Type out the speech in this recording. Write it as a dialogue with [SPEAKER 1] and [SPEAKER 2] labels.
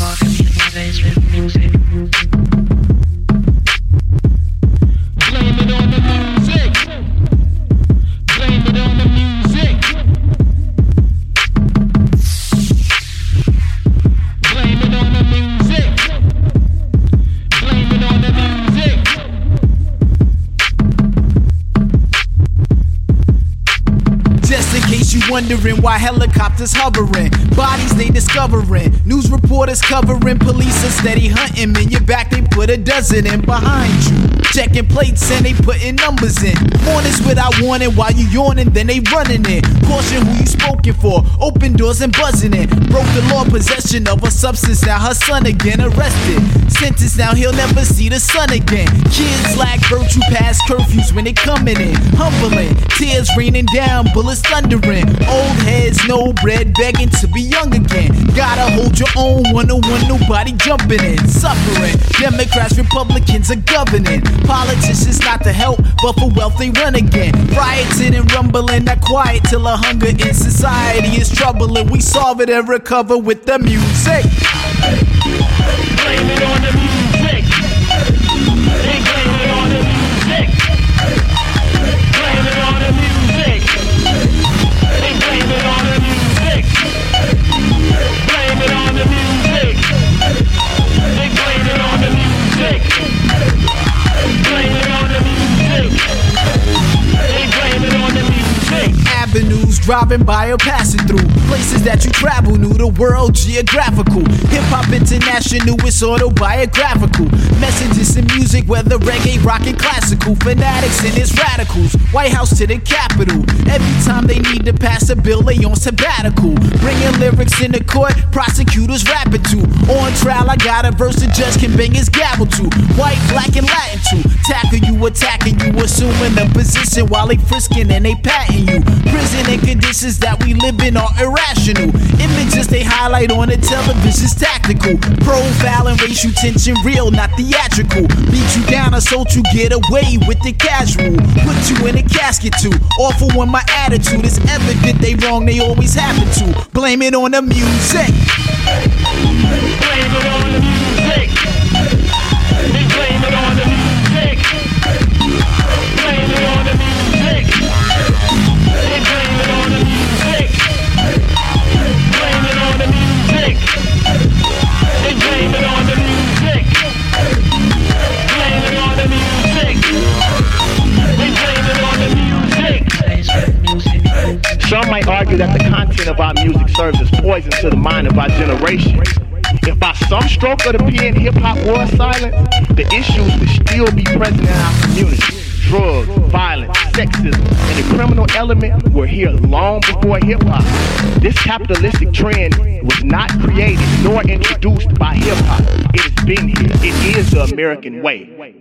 [SPEAKER 1] Walking through the days with music. Wondering why helicopters hovering, bodies they discovering, news reporters covering, police are steady hunting. In your back they put a dozen in behind you, checking plates and they putting numbers in. Mornings without warning while you yawning, then they running in. Caution who you spoken for, open doors and buzzing in. Broke the law, possession of a substance. Now her son again arrested, Sentence Now he'll never see the sun again. Kids lack virtue past curfews when they coming in, humbling, tears raining down, bullets thundering. Old heads, no bread, begging to be young again. Gotta hold your own, one on one, nobody jumping in. Suffering, Democrats, Republicans are governing. Politicians not to help, but for wealth they run again. Rioting and rumbling, not quiet till a hunger in society is troubling. We solve it and recover with the music.
[SPEAKER 2] Blame it on the music.
[SPEAKER 1] Driving by or passing through. Places that you travel knew the world geographical. Hip hop international it's autobiographical. Messages in music whether reggae rock and classical. Fanatics and its radicals. White house to the capitol. Every time they need to pass a bill they on sabbatical. Bringing lyrics in the court prosecutors rapping to. On trial i got a verse the judge can bang his gavel to. White black and latin to tackle you attacking you assuming the position while they frisking and they patting you. Prison and conditions that we live in are irrational. Images they highlight on the television's tactical. Profiling racial tension, real, not theatrical. Beat you down, or assault you, get away with the casual. Put you in a casket too. Awful when my attitude is evident they wrong, they always happen to. Blame it on the music.
[SPEAKER 2] Blame it on the music.
[SPEAKER 3] Some might argue that the content of our music serves as poison to the mind of our generation. If by some stroke of the pen hip hop was silenced, the issues would still be present in our community. Drugs, violence, sexism, and the criminal element were here long before hip hop. This capitalistic trend was not created nor introduced by hip hop. It has been here. It is the American way.